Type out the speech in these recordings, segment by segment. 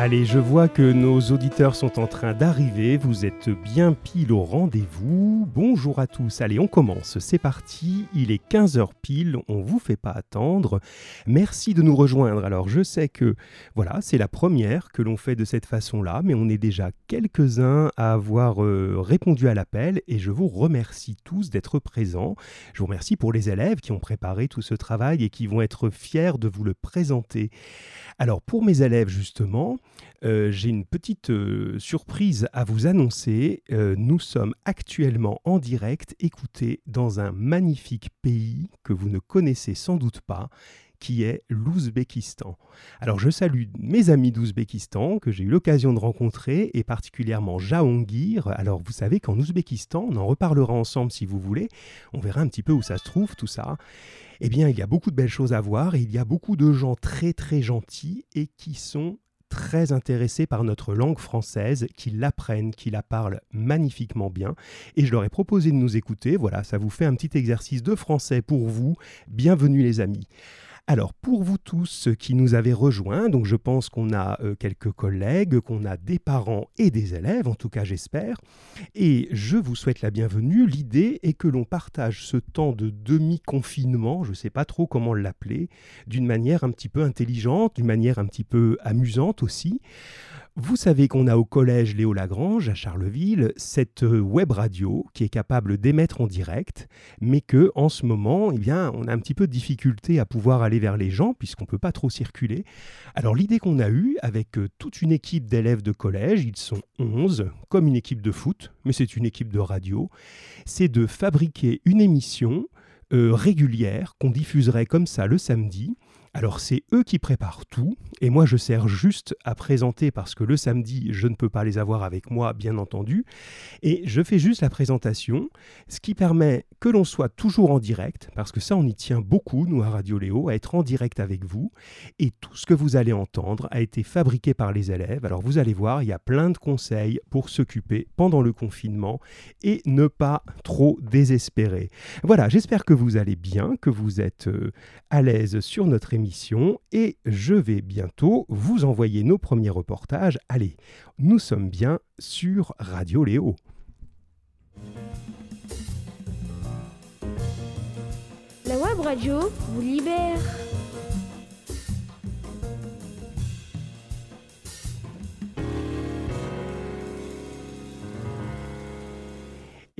Allez, je vois que nos auditeurs sont en train d'arriver. Vous êtes bien pile au rendez-vous. Bonjour à tous. Allez, on commence. C'est parti. Il est 15h pile. On vous fait pas attendre. Merci de nous rejoindre. Alors, je sais que voilà, c'est la première que l'on fait de cette façon-là, mais on est déjà quelques-uns à avoir euh, répondu à l'appel et je vous remercie tous d'être présents. Je vous remercie pour les élèves qui ont préparé tout ce travail et qui vont être fiers de vous le présenter. Alors, pour mes élèves, justement, euh, j'ai une petite euh, surprise à vous annoncer. Euh, nous sommes actuellement en direct, écoutés dans un magnifique pays que vous ne connaissez sans doute pas qui est l'Ouzbékistan. Alors je salue mes amis d'Ouzbékistan que j'ai eu l'occasion de rencontrer et particulièrement Jahangir. Alors vous savez qu'en Ouzbékistan, on en reparlera ensemble si vous voulez, on verra un petit peu où ça se trouve tout ça. Eh bien, il y a beaucoup de belles choses à voir il y a beaucoup de gens très très gentils et qui sont très intéressés par notre langue française, qui l'apprennent, qui la parlent magnifiquement bien. Et je leur ai proposé de nous écouter. Voilà, ça vous fait un petit exercice de français pour vous. Bienvenue les amis. Alors, pour vous tous qui nous avez rejoints, donc je pense qu'on a euh, quelques collègues, qu'on a des parents et des élèves, en tout cas j'espère, et je vous souhaite la bienvenue. L'idée est que l'on partage ce temps de demi-confinement, je ne sais pas trop comment l'appeler, d'une manière un petit peu intelligente, d'une manière un petit peu amusante aussi. Vous savez qu'on a au collège Léo Lagrange à Charleville cette euh, web radio qui est capable d'émettre en direct, mais que en ce moment, eh on a un petit peu de difficulté à pouvoir aller vers les gens puisqu'on ne peut pas trop circuler. Alors l'idée qu'on a eue avec euh, toute une équipe d'élèves de collège, ils sont 11, comme une équipe de foot, mais c'est une équipe de radio, c'est de fabriquer une émission euh, régulière qu'on diffuserait comme ça le samedi alors c'est eux qui préparent tout, et moi je sers juste à présenter parce que le samedi je ne peux pas les avoir avec moi bien entendu, et je fais juste la présentation, ce qui permet que l'on soit toujours en direct, parce que ça on y tient beaucoup nous à Radio Léo, à être en direct avec vous, et tout ce que vous allez entendre a été fabriqué par les élèves, alors vous allez voir, il y a plein de conseils pour s'occuper pendant le confinement et ne pas trop désespérer. Voilà, j'espère que vous allez bien, que vous êtes euh, à l'aise sur notre et je vais bientôt vous envoyer nos premiers reportages. Allez, nous sommes bien sur Radio Léo. La web radio vous libère.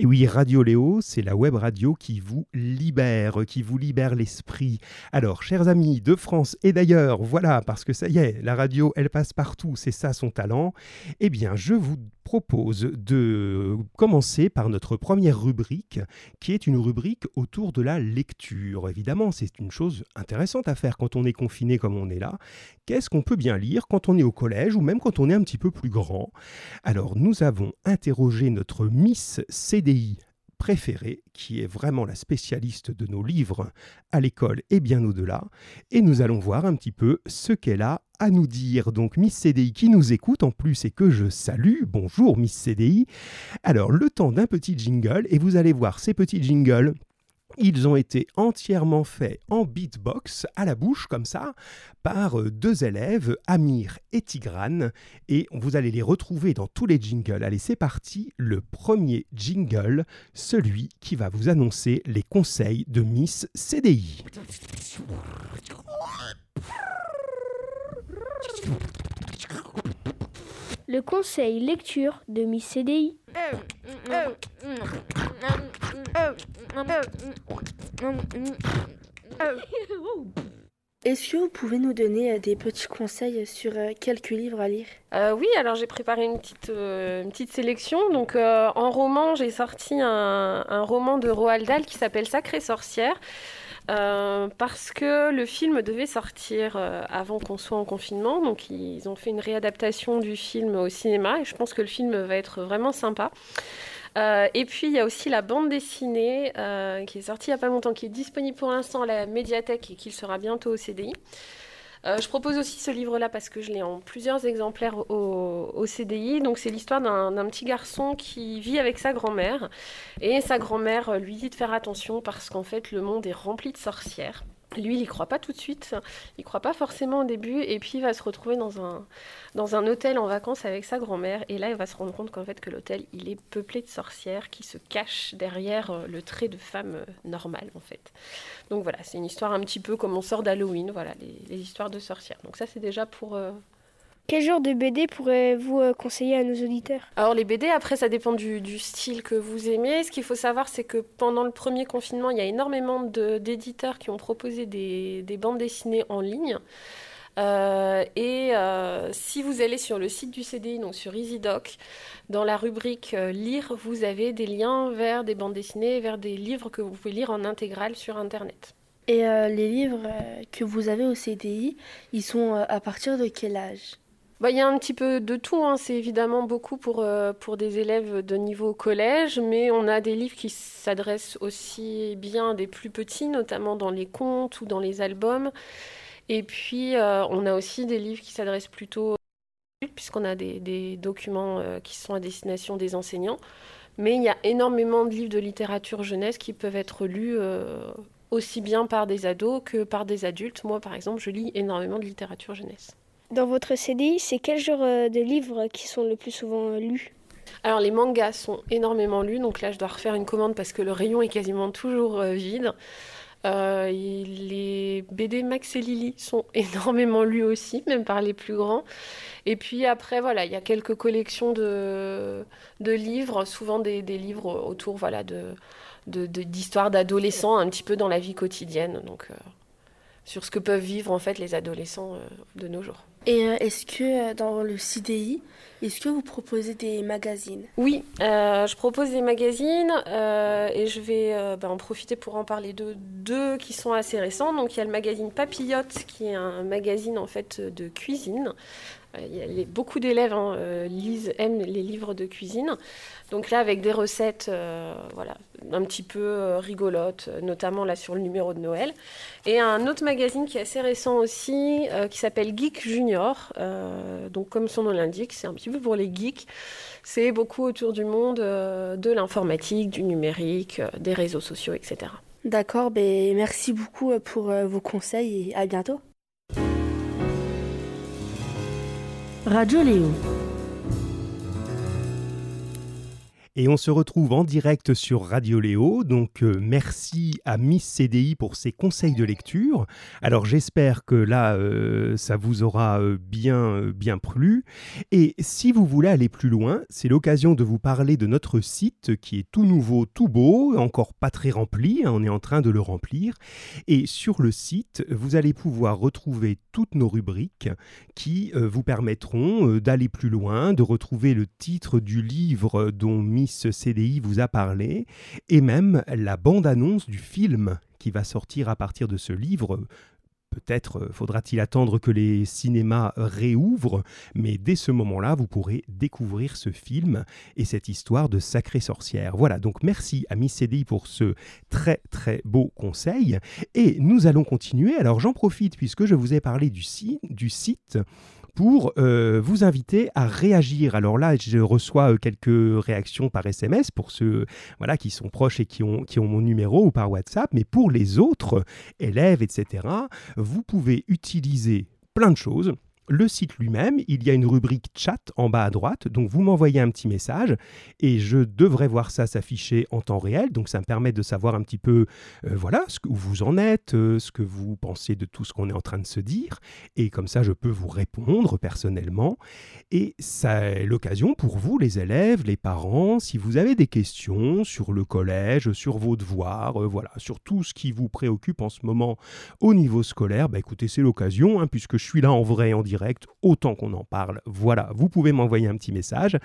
Et oui, Radio Léo, c'est la web radio qui vous libère, qui vous libère l'esprit. Alors, chers amis de France et d'ailleurs, voilà, parce que ça y est, la radio, elle passe partout, c'est ça son talent, eh bien, je vous propose de commencer par notre première rubrique, qui est une rubrique autour de la lecture. Évidemment, c'est une chose intéressante à faire quand on est confiné comme on est là. Qu'est-ce qu'on peut bien lire quand on est au collège ou même quand on est un petit peu plus grand? Alors, nous avons interrogé notre Miss CDI préférée, qui est vraiment la spécialiste de nos livres à l'école et bien au-delà. Et nous allons voir un petit peu ce qu'elle a à nous dire. Donc Miss CDI qui nous écoute en plus et que je salue. Bonjour Miss CDI. Alors le temps d'un petit jingle et vous allez voir ces petits jingles ils ont été entièrement faits en beatbox, à la bouche comme ça, par euh, deux élèves, Amir et Tigrane, et vous allez les retrouver dans tous les jingles. Allez, c'est parti, le premier jingle, celui qui va vous annoncer les conseils de Miss CDI. Le conseil lecture de Miss CDI. Est-ce que vous pouvez nous donner euh, des petits conseils sur euh, quelques livres à lire? Euh, oui, alors j'ai préparé une petite, euh, une petite sélection. Donc euh, en roman, j'ai sorti un, un roman de Roald Dahl qui s'appelle Sacrée sorcière. Euh, parce que le film devait sortir euh, avant qu'on soit en confinement, donc ils ont fait une réadaptation du film au cinéma et je pense que le film va être vraiment sympa. Euh, et puis il y a aussi la bande dessinée qui est sortie il n'y a pas longtemps, qui est disponible pour l'instant à la médiathèque et qui sera bientôt au CDI. Euh, je propose aussi ce livre-là parce que je l'ai en plusieurs exemplaires au, CDI. Donc c'est l'histoire d'un d'un petit garçon qui vit avec sa grand-mère et sa grand-mère euh, lui dit de faire attention parce qu'en fait le monde est rempli de sorcières. Lui, il y croit pas tout de suite, il croit pas forcément au début, et puis il va se retrouver dans un, dans un hôtel en vacances avec sa grand-mère, et là il va se rendre compte qu'en fait que l'hôtel, il est peuplé de sorcières qui se cachent derrière euh, le trait de femme euh, normale en fait. Donc voilà, c'est une histoire un petit peu comme on sort d'Halloween, voilà, les, histoires de sorcières. Donc ça c'est déjà pour, euh, quel genre de BD pourrez-vous euh, conseiller à nos auditeurs? Alors les BD, après, ça dépend du, style que vous aimez. Ce qu'il faut savoir, c'est que pendant le premier confinement, il y a énormément d'éditeurs qui ont proposé des, bandes dessinées en ligne. Euh, et euh, si vous allez sur le site du CDI, donc sur EasyDoc, dans la rubrique Lire, vous avez des liens vers des bandes dessinées, vers des livres que vous pouvez lire en intégrale sur Internet. Et les livres que vous avez au CDI, ils sont à partir de quel âge? Bah, il y a un petit peu de tout. Hein. C'est évidemment beaucoup pour, euh, pour des élèves de niveau collège, mais on a des livres qui s'adressent aussi bien à des plus petits, notamment dans les contes ou dans les albums. Et puis, euh, on a aussi des livres qui s'adressent plutôt puisqu'on a des, des documents euh, qui sont à destination des enseignants. Mais il y a énormément de livres de littérature jeunesse qui peuvent être lus aussi bien par des ados que par des adultes. Moi, par exemple, je lis énormément de littérature jeunesse. Dans votre CDI, c'est quel genre euh, de livres qui sont le plus souvent euh, lus? Alors les mangas sont énormément lus, donc là je dois refaire une commande parce que le rayon est quasiment toujours euh, vide. les BD Max et Lily sont énormément lus aussi, même par les plus grands. Et puis après, voilà, il y a quelques collections de, livres, souvent des, livres autour voilà, de, d'histoires d'adolescents, un petit peu dans la vie quotidienne. Donc sur ce que peuvent vivre en fait les adolescents de nos jours. Et euh, est-ce que euh, dans le CDI, est-ce que vous proposez des magazines? Oui, je propose des magazines et je vais bah, en profiter pour en parler de deux qui sont assez récents. Donc il y a le magazine Papillote qui est un magazine en fait de cuisine il y a beaucoup d'élèves hein, euh, lisent, aiment les livres de cuisine. Donc là, avec des recettes euh, voilà, un petit peu euh, rigolotes, notamment là sur le numéro de Noël. Et un autre magazine qui est assez récent aussi, qui s'appelle Geek Junior. donc comme son nom l'indique, c'est un petit peu pour les geeks. C'est beaucoup autour du monde de l'informatique, du numérique, des réseaux sociaux, etc. D'accord, ben, merci beaucoup pour vos conseils et à bientôt. Radio Léo. Et on se retrouve en direct sur Radio Léo. Donc euh, merci à Miss CDI pour ses conseils de lecture. Alors j'espère que là, euh, ça vous aura euh, bien, bien plu. Et si vous voulez aller plus loin, c'est l'occasion de vous parler de notre site qui est tout nouveau, tout beau, encore pas très rempli. Hein, on est en train de le remplir. Et sur le site, vous allez pouvoir retrouver toutes nos rubriques qui vous permettront d'aller plus loin, de retrouver le titre du livre dont Miss ce CDI vous a parlé, et même la bande-annonce du film qui va sortir à partir de ce livre. Peut-être euh, faudra-t-il attendre que les cinémas réouvrent, mais dès ce moment-là, vous pourrez découvrir ce film et cette histoire de sacrée sorcière. Voilà, donc merci à Miss CDI pour ce très très beau conseil. Et nous allons continuer. Alors j'en profite puisque je vous ai parlé du, du site pour euh, vous inviter à réagir. Alors là, je reçois euh, quelques réactions par SMS pour ceux voilà, qui sont proches et qui ont, qui ont mon numéro ou par WhatsApp, mais pour les autres élèves, etc., vous pouvez utiliser plein de choses le site lui-même, il y a une rubrique chat en bas à droite, donc vous m'envoyez un petit message et je devrais voir ça s'afficher en temps réel, donc ça me permet de savoir un petit peu euh, voilà ce que, où vous en êtes, euh, ce que vous pensez de tout ce qu'on est en train de se dire, et comme ça je peux vous répondre personnellement. Et ça est l'occasion pour vous, les élèves, les parents, si vous avez des questions sur le collège, sur vos devoirs, euh, voilà, sur tout ce qui vous préoccupe en ce moment au niveau scolaire, bah écoutez, c'est l'occasion, hein, puisque je suis là en vrai en direct autant qu'on en parle. Voilà, vous pouvez m'envoyer un petit message.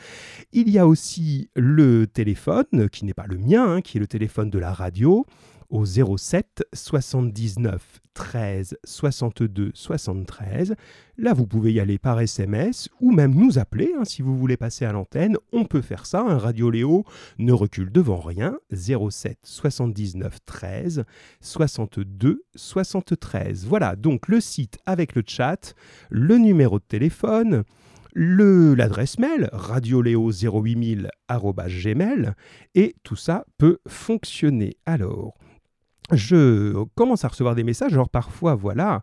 Il y a aussi le téléphone, qui n'est pas le mien, hein, qui est le téléphone de la radio, au 07 79 13 62 73. Là, vous pouvez y aller par SMS ou même nous appeler hein, si vous voulez passer à l'antenne. On peut faire ça. Un Radio Léo ne recule devant rien. 07 79 13 62 73. Voilà donc le site avec le chat, le numéro de téléphone l'adresse mail radioléo08000 gmail et tout ça peut fonctionner. Alors, je commence à recevoir des messages, genre parfois, voilà,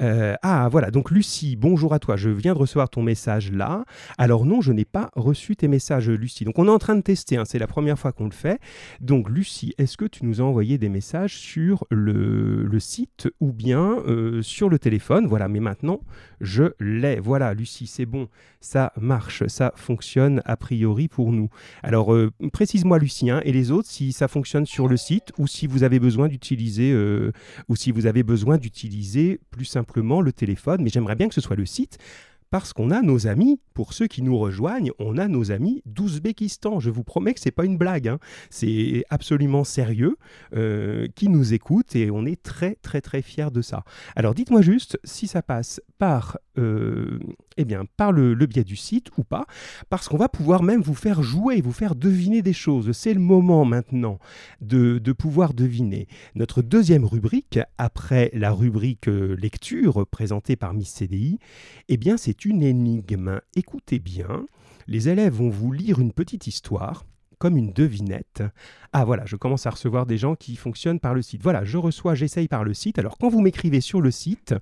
euh, ah voilà, donc Lucie, bonjour à toi, je viens de recevoir ton message là. Alors non, je n'ai pas reçu tes messages Lucie. Donc on est en train de tester, hein, c'est la première fois qu'on le fait. Donc Lucie, est-ce que tu nous as envoyé des messages sur le, site ou bien euh, sur le téléphone? Voilà, mais maintenant je l'ai. Voilà, Lucie, c'est bon, ça marche, ça fonctionne a priori pour nous. Alors euh, précise-moi Lucie, hein, et les autres, si ça fonctionne sur le site ou si vous avez besoin d'utiliser ou si vous avez besoin d'utiliser plus simplement simplement le téléphone, mais j'aimerais bien que ce soit le site parce qu'on a nos amis, pour ceux qui nous rejoignent, on a nos amis d'Ouzbékistan. Je vous promets que c'est pas une blague, hein. c'est absolument sérieux, euh, qui nous écoutent et on est très très très fiers de ça. Alors dites-moi juste si ça passe par, euh, eh bien, par le, biais du site ou pas, parce qu'on va pouvoir même vous faire jouer, vous faire deviner des choses. C'est le moment maintenant de, de pouvoir deviner. Notre deuxième rubrique, après la rubrique euh, lecture présentée par Miss CDI, eh bien c'est une énigme. Écoutez bien, les élèves vont vous lire une petite histoire comme une devinette. Ah voilà, je commence à recevoir des gens qui fonctionnent par le site. Voilà, je reçois, j'essaye par le site. Alors quand vous m'écrivez sur le site,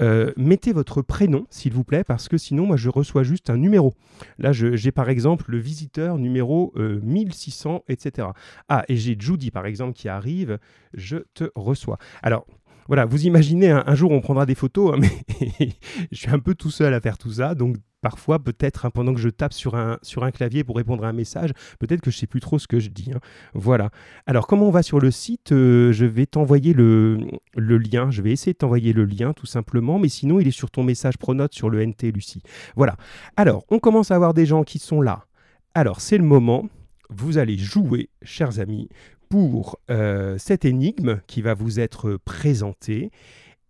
euh, mettez votre prénom, s'il vous plaît, parce que sinon, moi, je reçois juste un numéro. Là, j'ai par exemple le visiteur numéro 1600, euh, etc. Ah, et j'ai Judy, par exemple, qui arrive. Je te reçois. Alors, voilà, vous imaginez, un, jour on prendra des photos, hein, mais je suis un peu tout seul à faire tout ça, donc parfois peut-être hein, pendant que je tape sur un, clavier pour répondre à un message, peut-être que je sais plus trop ce que je dis. Hein. Voilà. Alors comment on va sur le site euh, Je vais t'envoyer le, le, lien, je vais essayer de t'envoyer le lien tout simplement, mais sinon il est sur ton message Pronote sur le NT Lucie. Voilà. Alors on commence à avoir des gens qui sont là. Alors c'est le moment, vous allez jouer, chers amis, pour euh, cette énigme qui va vous être présentée.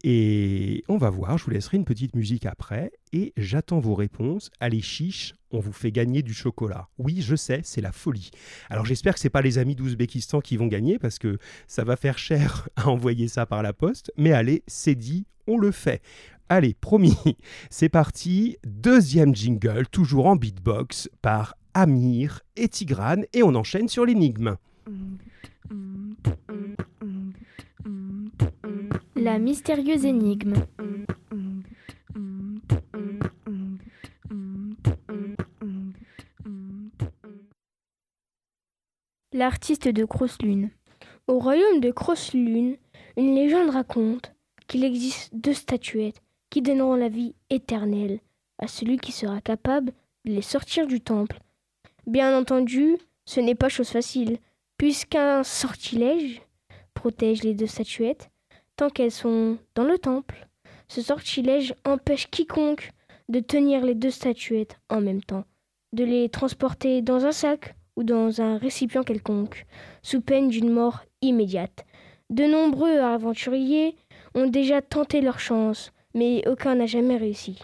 Et on va voir, je vous laisserai une petite musique après. Et j'attends vos réponses. Allez, chiche, on vous fait gagner du chocolat. Oui, je sais, c'est la folie. Alors j'espère que ce pas les amis d'Ouzbékistan qui vont gagner parce que ça va faire cher à envoyer ça par la poste. Mais allez, c'est dit, on le fait. Allez, promis, c'est parti. Deuxième jingle, toujours en beatbox, par Amir et Tigrane. Et on enchaîne sur l'énigme. La mystérieuse énigme. L'artiste de Crosse-Lune. Au royaume de Crosse-Lune, une légende raconte qu'il existe deux statuettes qui donneront la vie éternelle à celui qui sera capable de les sortir du temple. Bien entendu, ce n'est pas chose facile, puisqu'un sortilège protège les deux statuettes tant qu'elles sont dans le temple. Ce sortilège empêche quiconque de tenir les deux statuettes en même temps, de les transporter dans un sac ou dans un récipient quelconque, sous peine d'une mort immédiate. De nombreux aventuriers ont déjà tenté leur chance, mais aucun n'a jamais réussi.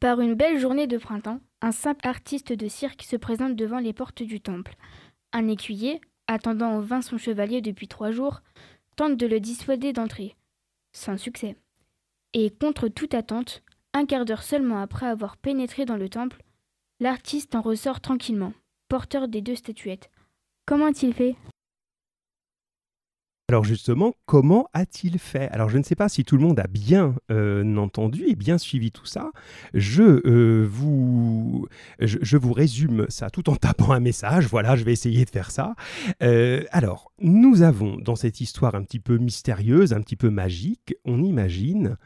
Par une belle journée de printemps, un simple artiste de cirque se présente devant les portes du temple. Un écuyer, attendant au vain son chevalier depuis trois jours, tente de le dissuader d'entrer. Sans succès. Et contre toute attente, un quart d'heure seulement après avoir pénétré dans le temple, l'artiste en ressort tranquillement, porteur des deux statuettes. Comment a-t-il fait? Alors justement, comment a-t-il fait? Alors je ne sais pas si tout le monde a bien euh, entendu et bien suivi tout ça. Je, euh, vous, je, vous résume ça tout en tapant un message. Voilà, je vais essayer de faire ça. Euh, alors, nous avons dans cette histoire un petit peu mystérieuse, un petit peu magique, on imagine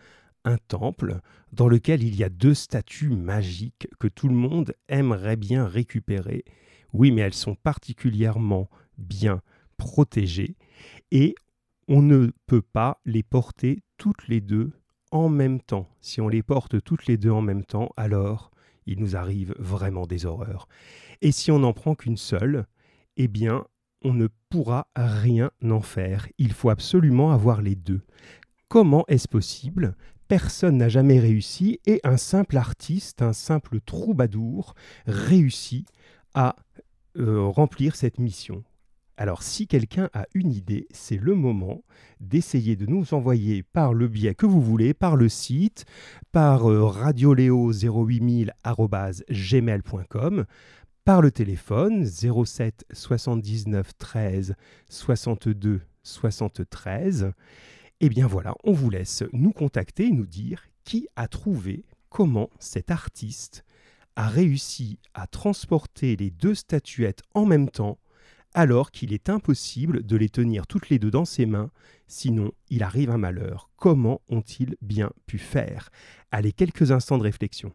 un temple dans lequel il y a deux statues magiques que tout le monde aimerait bien récupérer. Oui, mais elles sont particulièrement bien protégées et on ne peut pas les porter toutes les deux en même temps. Si on les porte toutes les deux en même temps, alors il nous arrive vraiment des horreurs. Et si on n'en prend qu'une seule, eh bien, on ne pourra rien en faire. Il faut absolument avoir les deux. Comment est-ce possible? Personne n'a jamais réussi et un simple artiste, un simple troubadour réussit à euh, remplir cette mission. Alors si quelqu'un a une idée, c'est le moment d'essayer de nous envoyer par le biais que vous voulez, par le site, par euh, radioleo08000@gmail.com, par le téléphone 07 79 13 62 73. Eh bien voilà, on vous laisse nous contacter et nous dire qui a trouvé comment cet artiste a réussi à transporter les deux statuettes en même temps alors qu'il est impossible de les tenir toutes les deux dans ses mains, sinon il arrive un malheur. Comment ont-ils bien pu faire? Allez, quelques instants de réflexion.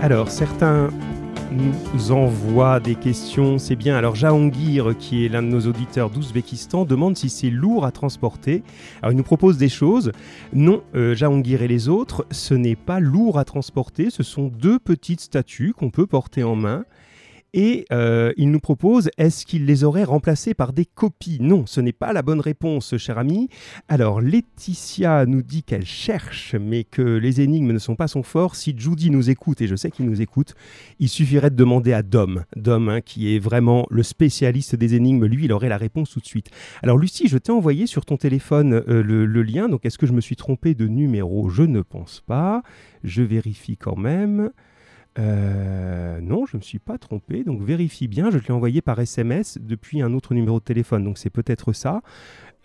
Alors, certains nous envoient des questions, c'est bien. Alors, Jahangir, qui est l'un de nos auditeurs d'Ouzbékistan, demande si c'est lourd à transporter. Alors, il nous propose des choses. Non, euh, Jahangir et les autres, ce n'est pas lourd à transporter. Ce sont deux petites statues qu'on peut porter en main. Et euh, il nous propose, est-ce qu'il les aurait remplacés par des copies? Non, ce n'est pas la bonne réponse, cher ami. Alors, Laetitia nous dit qu'elle cherche, mais que les énigmes ne sont pas son fort. Si Judy nous écoute, et je sais qu'il nous écoute, il suffirait de demander à Dom, Dom hein, qui est vraiment le spécialiste des énigmes, lui, il aurait la réponse tout de suite. Alors, Lucie, je t'ai envoyé sur ton téléphone euh, le, le lien, donc est-ce que je me suis trompé de numéro? Je ne pense pas. Je vérifie quand même. Euh, non, je ne me suis pas trompé. Donc vérifie bien. Je te l'ai envoyé par SMS depuis un autre numéro de téléphone. Donc c'est peut-être ça.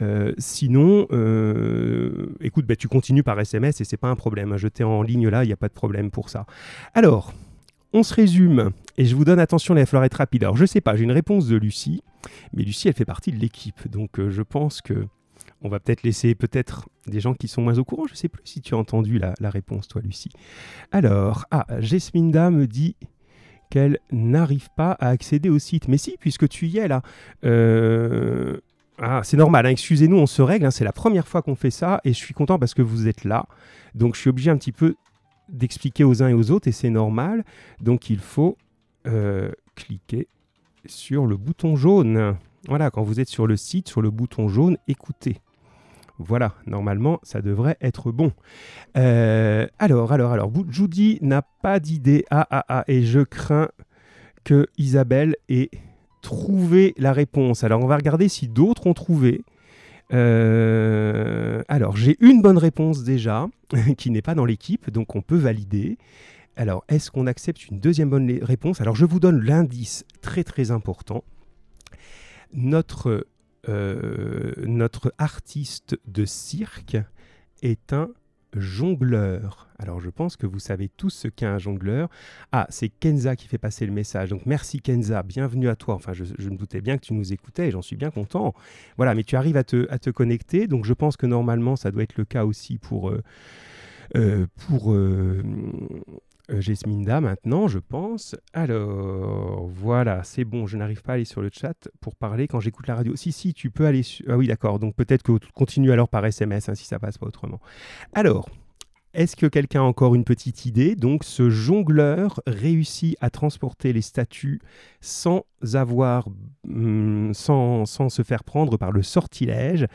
Euh, sinon, euh, écoute, bah, tu continues par SMS et c'est pas un problème. Je t'ai en ligne là, il n'y a pas de problème pour ça. Alors, on se résume et je vous donne attention, il va falloir être rapide. Alors, je sais pas, j'ai une réponse de Lucie, mais Lucie, elle fait partie de l'équipe. Donc, je pense que on va peut-être laisser peut-être des gens qui sont moins au courant. Je ne sais plus si tu as entendu la, réponse, toi, Lucie. Alors, ah, Jesminda me dit qu'elle n'arrive pas à accéder au site. Mais si, puisque tu y es là. Euh, ah, c'est normal, hein, excusez-nous, on se règle. Hein, c'est la première fois qu'on fait ça et je suis content parce que vous êtes là. Donc, je suis obligé un petit peu d'expliquer aux uns et aux autres et c'est normal. Donc, il faut euh, cliquer sur le bouton jaune. Voilà, quand vous êtes sur le site, sur le bouton jaune, écoutez. Voilà, normalement, ça devrait être bon. Euh, alors, alors, alors, Judy n'a pas d'idée. Ah, ah, ah, et je crains que Isabelle ait trouvé la réponse. Alors, on va regarder si d'autres ont trouvé. Euh, alors, j'ai une bonne réponse déjà, qui n'est pas dans l'équipe, donc on peut valider. Alors, est-ce qu'on accepte une deuxième bonne réponse? Alors, je vous donne l'indice très très important. Notre notre artiste de cirque est un jongleur. Alors je pense que vous savez tous ce qu'est un jongleur. Ah, c'est Kenza qui fait passer le message. Donc merci Kenza, bienvenue à toi. Enfin, je, me doutais bien que tu nous écoutais et j'en suis bien content. Voilà, mais tu arrives à te, connecter. Donc je pense que normalement, ça doit être le cas aussi pour... Euh, euh, pour euh, maintenant, je pense. Alors, voilà, c'est bon, je n'arrive pas à aller sur le chat pour parler quand j'écoute la radio. Si, si, tu peux aller sur... Ah oui, d'accord, donc peut-être que continue alors par SMS, hein, si ça passe pas autrement. Alors, est-ce que quelqu'un a encore une petite idée? Donc, ce jongleur réussit à transporter les statues sans avoir, hum, sans, sans, se faire prendre par le sortilège.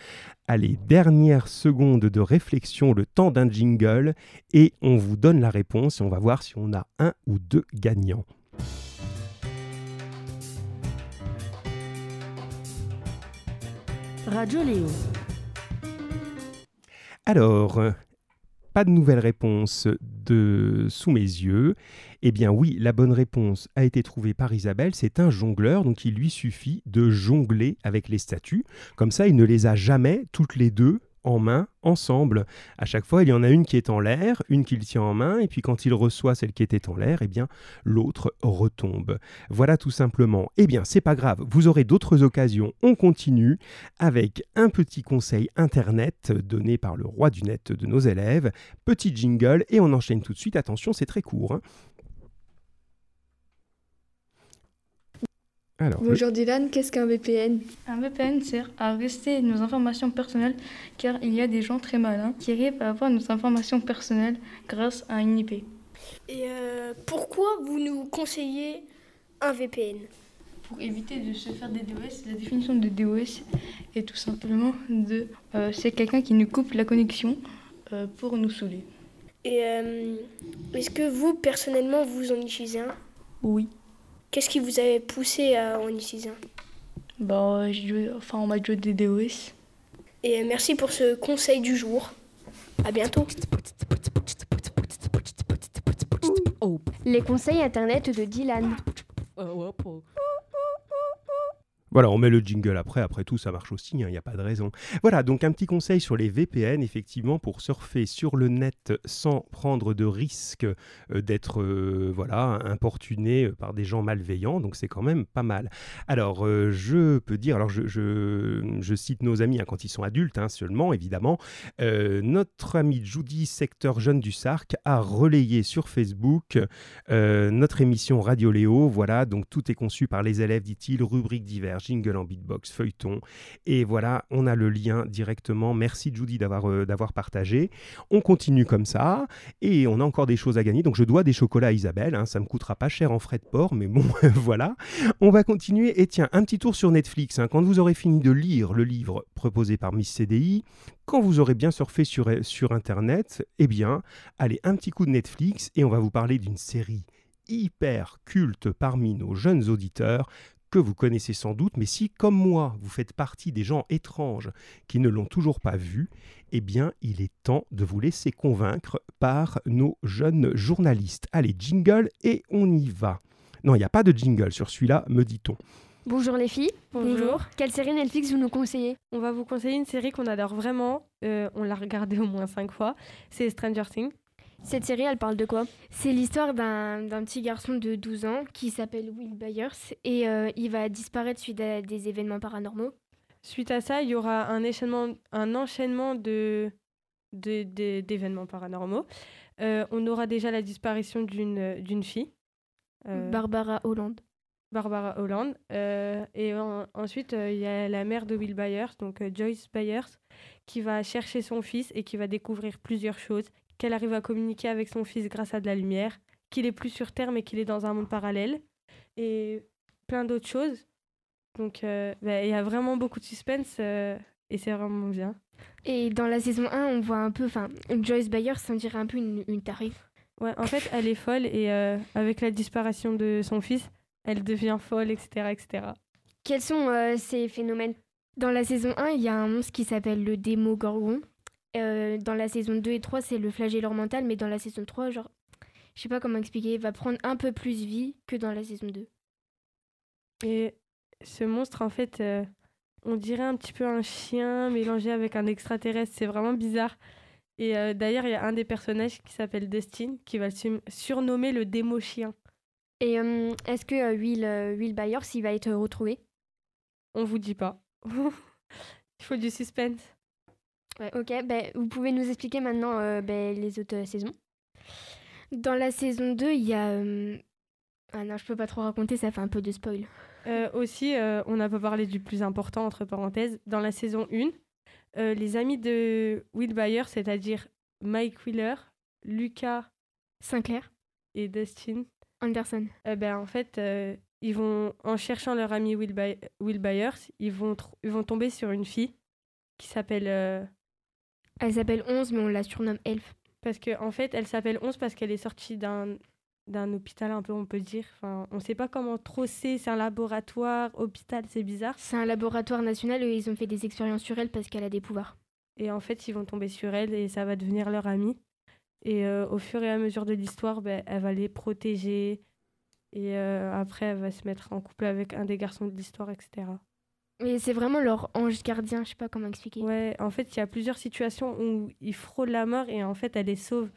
Allez, dernière seconde de réflexion, le temps d'un jingle, et on vous donne la réponse et on va voir si on a un ou deux gagnants. Radio Léo. Alors, pas de nouvelles réponses de sous mes yeux. Eh bien oui, la bonne réponse a été trouvée par Isabelle, c'est un jongleur, donc il lui suffit de jongler avec les statues. Comme ça, il ne les a jamais toutes les deux en main ensemble. À chaque fois, il y en a une qui est en l'air, une qu'il tient en main, et puis quand il reçoit celle qui était en l'air, eh bien l'autre retombe. Voilà tout simplement. Eh bien, c'est pas grave, vous aurez d'autres occasions. On continue avec un petit conseil internet donné par le roi du net de nos élèves. Petit jingle et on enchaîne tout de suite. Attention, c'est très court. hein. Alors, le- Bonjour Dylan, qu'est-ce qu'un VPN Un VPN sert à rester nos informations personnelles car il y a des gens très malins qui arrivent à avoir nos informations personnelles grâce à une IP. Et euh, pourquoi vous nous conseillez un VPN Pour éviter de se faire des DOS, la définition de DOS est tout simplement de euh, c'est quelqu'un qui nous coupe la connexion euh, pour nous saouler. Et euh, est-ce que vous, personnellement, vous en utilisez un? Oui. Qu'est-ce qui vous avait poussé à en utiliser un Bah, j'ai joué- enfin, on m'a joué des DOS. Et euh, merci pour ce conseil du jour. À bientôt. Les conseils internet de Dylan. Voilà, on met le jingle après, après tout ça marche aussi, il n'y a pas de raison. Voilà, donc un petit conseil sur les VPN, effectivement, pour surfer sur le net sans prendre de risque euh, d'être euh, voilà, importuné euh, par des gens malveillants, donc c'est quand même pas mal. Alors, je peux dire, alors je, je- cite nos amis hein, quand ils sont adultes hein, seulement, évidemment, notre ami Judy, secteur jeune du Sarc, a relayé sur Facebook notre émission Radio Léo. Voilà, donc tout est conçu par les élèves, dit-il, rubrique jingle en beatbox, feuilleton. Et voilà, on a le lien directement. Merci Judy d'avoir euh, d'avoir partagé. On continue comme ça et on a encore des choses à gagner. Donc je dois des chocolats à Isabelle. hein, ça me coûtera pas cher en frais de port, mais bon, voilà. On va continuer. Et tiens, un petit tour sur Netflix. hein. Quand vous aurez fini de lire le livre proposé par Miss CDI, quand vous aurez bien surfé sur, sur Internet, eh bien, allez, un petit coup de Netflix et on va vous parler d'une série hyper culte parmi nos jeunes auditeurs que vous connaissez sans doute, mais si, comme moi, vous faites partie des gens étranges qui ne l'ont toujours pas vue, eh bien, il est temps de vous laisser convaincre par nos jeunes journalistes. Allez, jingle et on y va. Non, il n'y a pas de jingle sur celui-là, me dit-on. Bonjour les filles. Bonjour. Quelle série Netflix vous nous conseillez? On va vous conseiller une série qu'on adore vraiment. Euh, on l'a regardée au moins cinq fois. C'est Stranger Things. Cette série, elle parle de quoi? C'est l'histoire d'un d'un petit garçon de 12 ans qui s'appelle Will Byers et euh, il va disparaître suite à des événements paranormaux. Suite à ça, il y aura un enchaînement, un enchaînement de, d'événements paranormaux. Euh, on aura déjà la disparition d'une, d'une fille. euh, Barbara Holland. Barbara Holland. Euh, et en- ensuite, euh, il y a la mère de Will Byers, donc euh, Joyce Byers, qui va chercher son fils et qui va découvrir plusieurs choses. Qu'elle arrive à communiquer avec son fils grâce à de la lumière, qu'il est plus sur Terre mais qu'il est dans un monde parallèle. Et plein d'autres choses. Donc, euh, bah, il y a vraiment beaucoup de suspense euh, et c'est vraiment bien. Et dans la saison 1, on voit un peu, enfin, Joyce Byers, on dirait un peu une, une tarée. Ouais, en fait, elle est folle et euh, avec la disparition de son fils, elle devient folle, etc. etc. Quels sont ces phénomènes? Dans la saison 1, il y a un monstre qui s'appelle le Démogorgon. Euh, dans la saison 2 et 3, c'est le flagelleur mental, mais dans la saison 3, genre, je sais pas comment expliquer, il va prendre un peu plus vie que dans la saison 2. Et ce monstre, en fait, euh, on dirait un petit peu un chien mélangé avec un extraterrestre. C'est vraiment bizarre. Et euh, d'ailleurs, il y a un des personnages qui s'appelle Dustin qui va le surnommer le démo chien. Et est-ce que Will, Will Byers, il va être retrouvé? On vous dit pas. il faut du suspense. Ok, ben, vous pouvez nous expliquer maintenant euh, ben, les autres euh, saisons Dans la saison 2, il y a. euh, Ah non, je peux pas trop raconter, ça fait un peu de spoil. Aussi, on n'a pas parlé du plus important, entre parenthèses. Dans la saison 1, euh, les amis de Will Byers, c'est-à-dire Mike Wheeler, Lucas Sinclair, et Dustin, Anderson. Ben, en fait, ils vont, en cherchant leur ami Will, By- Will Byers, ils vont, tr- ils vont tomber sur une fille qui s'appelle. Elle s'appelle 11, mais on la surnomme Elf. parce que en fait, elle s'appelle 11 parce qu'elle est sortie d'un d'un hôpital, un peu, on peut dire. Enfin, on sait pas comment trop c'est. C'est un laboratoire, hôpital, c'est bizarre. C'est un laboratoire national et ils ont fait des expériences sur elle parce qu'elle a des pouvoirs. Et en fait, ils vont tomber sur elle et ça va devenir leur amie. Et euh, au fur et à mesure de l'histoire, ben, elle va les protéger. Et euh, après, elle va se mettre en couple avec un des garçons de l'histoire, etc. Mais c'est vraiment leur ange gardien, je sais pas comment expliquer. Ouais, en fait, il y a plusieurs situations où il frôle la mort et en fait, elle les sauve.